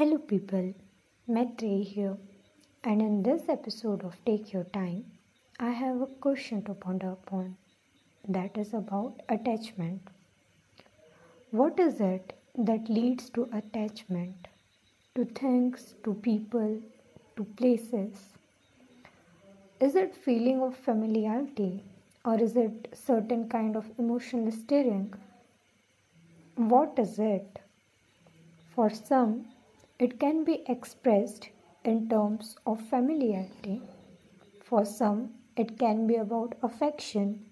people, Maitreyi here, and in this episode of Take Your Time, I have a question to ponder upon that is about attachment. What is it that leads to attachment to things, to people, to places? Is it feeling of familiarity or is it certain kind of emotional steering? What is it? For some, it can be expressed in terms of familiarity. For some, it can be about affection.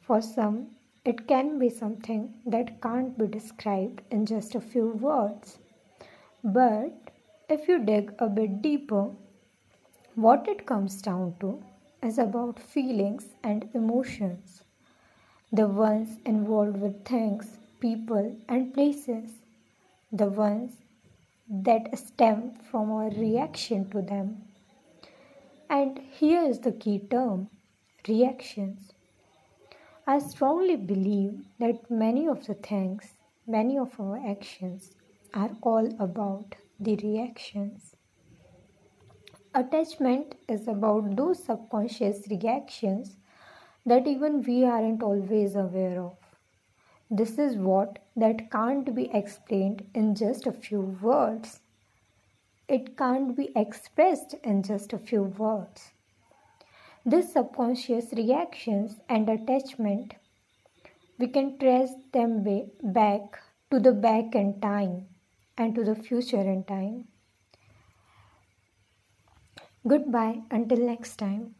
For some, it can be something that can't be described in just a few words. But if you dig a bit deeper, what it comes down to is about feelings and emotions, the ones involved with things, people, and places the ones that stem from our reaction to them. And here is the key term reactions. I strongly believe that many of the things, many of our actions are all about the reactions. Attachment is about those subconscious reactions that even we aren't always aware of. This is what that can't be explained in just a few words. It can't be expressed in just a few words. These subconscious reactions and attachment, we can trace them back to the back in time and to the future in time. Goodbye until next time.